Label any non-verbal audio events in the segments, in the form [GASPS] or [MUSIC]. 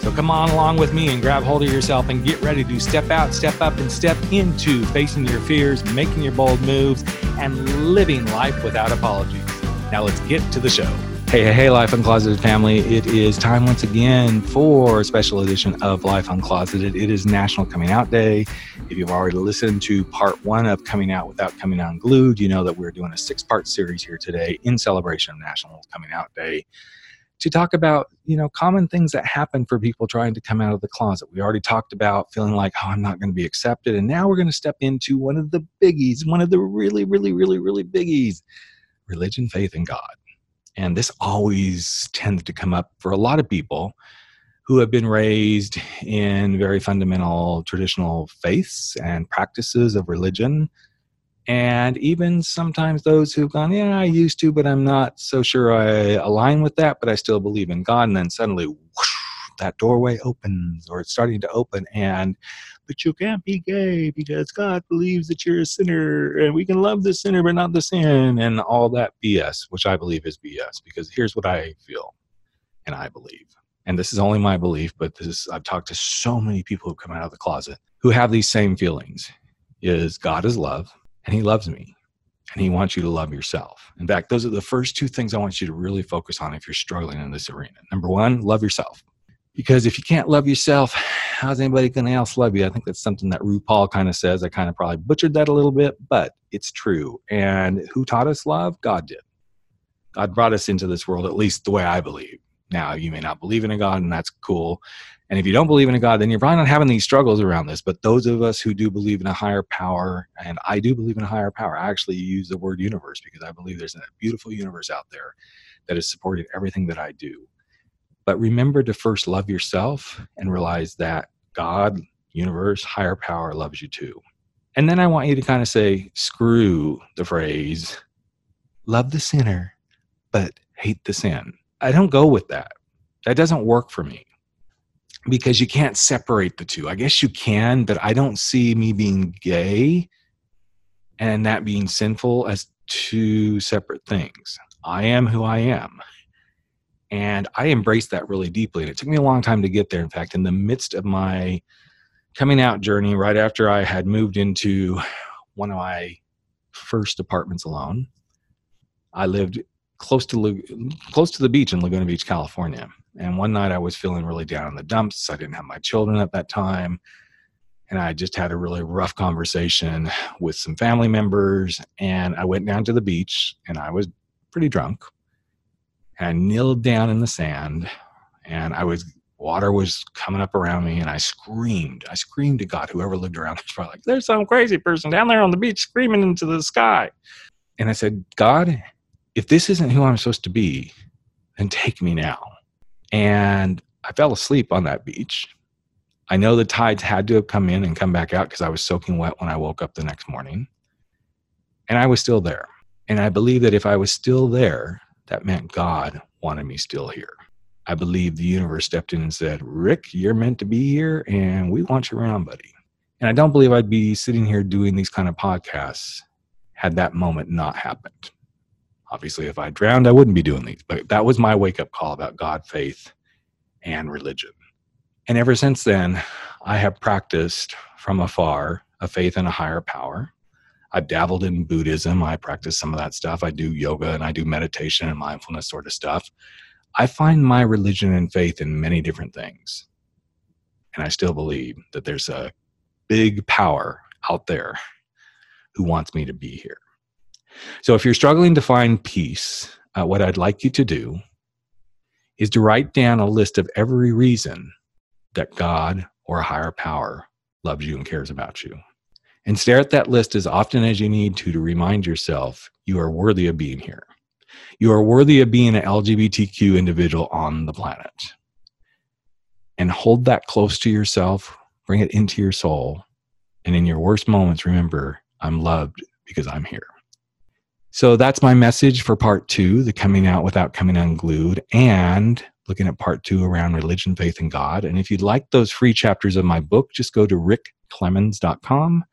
So come on along with me and grab hold of yourself and get ready to step out, step up, and step into facing your fears, making your bold moves, and living life without apologies. Now let's get to the show. Hey, hey, hey, Life Uncloseted family. It is time once again for a special edition of Life Uncloseted. It is National Coming Out Day. If you've already listened to part one of Coming Out Without Coming Unglued, you know that we're doing a six part series here today in celebration of National Coming Out Day to talk about you know common things that happen for people trying to come out of the closet. We already talked about feeling like oh i'm not going to be accepted and now we're going to step into one of the biggies one of the really really really really biggies religion faith in god. And this always tends to come up for a lot of people who have been raised in very fundamental traditional faiths and practices of religion and even sometimes those who've gone, yeah, I used to, but I'm not so sure I align with that, but I still believe in God. And then suddenly, whoosh, that doorway opens, or it's starting to open, and but you can't be gay because God believes that you're a sinner, and we can love the sinner but not the sin, and all that BS, which I believe is BS. Because here's what I feel, and I believe, and this is only my belief, but this is I've talked to so many people who come out of the closet who have these same feelings: is God is love and he loves me and he wants you to love yourself. In fact, those are the first two things I want you to really focus on if you're struggling in this arena. Number one, love yourself. Because if you can't love yourself, [SIGHS] how's anybody else love you? I think that's something that RuPaul kind of says. I kind of probably butchered that a little bit, but it's true. And who taught us love? God did. God brought us into this world, at least the way I believe. Now, you may not believe in a God, and that's cool. And if you don't believe in a God, then you're probably not having these struggles around this. But those of us who do believe in a higher power, and I do believe in a higher power, I actually use the word universe because I believe there's a beautiful universe out there that is supporting everything that I do. But remember to first love yourself and realize that God, universe, higher power loves you too. And then I want you to kind of say, screw the phrase, love the sinner, but hate the sin. I don't go with that. That doesn't work for me because you can't separate the two. I guess you can, but I don't see me being gay and that being sinful as two separate things. I am who I am. And I embraced that really deeply. And it took me a long time to get there. In fact, in the midst of my coming out journey, right after I had moved into one of my first apartments alone, I lived close to close to the beach in Laguna Beach, California. And one night I was feeling really down in the dumps. I didn't have my children at that time. And I just had a really rough conversation with some family members. And I went down to the beach and I was pretty drunk. And I kneeled down in the sand and I was, water was coming up around me and I screamed. I screamed to God, whoever lived around was probably like, there's some crazy person down there on the beach screaming into the sky. And I said, God, if this isn't who I'm supposed to be, then take me now. And I fell asleep on that beach. I know the tides had to have come in and come back out because I was soaking wet when I woke up the next morning. And I was still there. And I believe that if I was still there, that meant God wanted me still here. I believe the universe stepped in and said, Rick, you're meant to be here and we want you around, buddy. And I don't believe I'd be sitting here doing these kind of podcasts had that moment not happened. Obviously, if I drowned, I wouldn't be doing these. But that was my wake up call about God, faith, and religion. And ever since then, I have practiced from afar a faith in a higher power. I've dabbled in Buddhism. I practice some of that stuff. I do yoga and I do meditation and mindfulness sort of stuff. I find my religion and faith in many different things. And I still believe that there's a big power out there who wants me to be here. So if you're struggling to find peace, uh, what I'd like you to do is to write down a list of every reason that God or a higher power loves you and cares about you. And stare at that list as often as you need to to remind yourself you are worthy of being here. You are worthy of being an LGBTQ individual on the planet. And hold that close to yourself, bring it into your soul, And in your worst moments, remember, I'm loved because I'm here. So that's my message for part two the coming out without coming unglued, and looking at part two around religion, faith, and God. And if you'd like those free chapters of my book, just go to rickclemons.com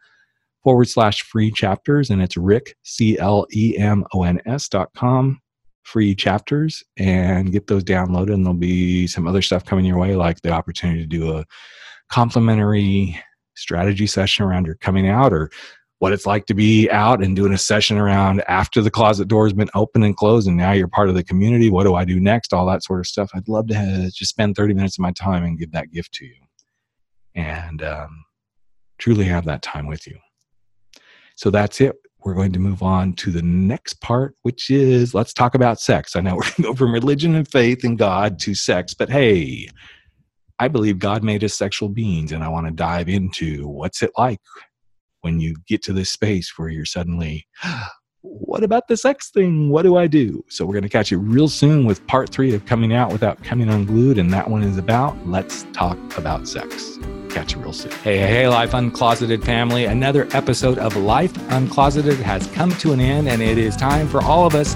forward slash free chapters. And it's Rick, C L E M O N S dot com, free chapters, and get those downloaded. And there'll be some other stuff coming your way, like the opportunity to do a complimentary strategy session around your coming out or what it's like to be out and doing a session around after the closet door has been open and closed and now you're part of the community. What do i do next? All that sort of stuff. I'd love to have, just spend 30 minutes of my time and give that gift to you. And um, truly have that time with you. So that's it. We're going to move on to the next part which is let's talk about sex. I know we're going to go from religion and faith and god to sex but hey i believe god made us sexual beings and i want to dive into what's it like when you get to this space where you're suddenly, [GASPS] what about the sex thing? What do I do? So we're going to catch you real soon with part three of Coming Out Without Coming Unglued. And that one is about Let's Talk About Sex. Catch you real soon. Hey, hey, hey, Life Uncloseted family. Another episode of Life Uncloseted has come to an end, and it is time for all of us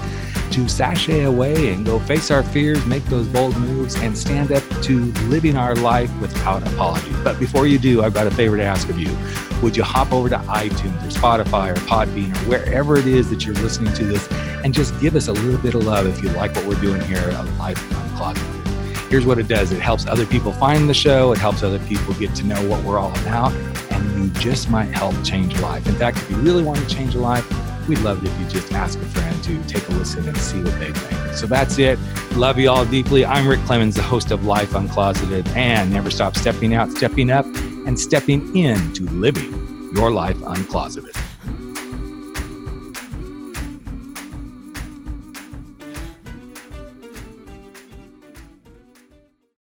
to sashay away and go face our fears, make those bold moves, and stand up to living our life without apology. But before you do, I've got a favor to ask of you. Would you hop over to iTunes or Spotify or Podbean or wherever it is that you're listening to this and just give us a little bit of love if you like what we're doing here at Life Uncloseted? Here's what it does it helps other people find the show, it helps other people get to know what we're all about, and you just might help change a life. In fact, if you really want to change a life, we'd love it if you just ask a friend to take a listen and see what they think. So that's it. Love you all deeply. I'm Rick Clemons, the host of Life Uncloseted, and never stop stepping out, stepping up, and stepping into living your life uncloseted.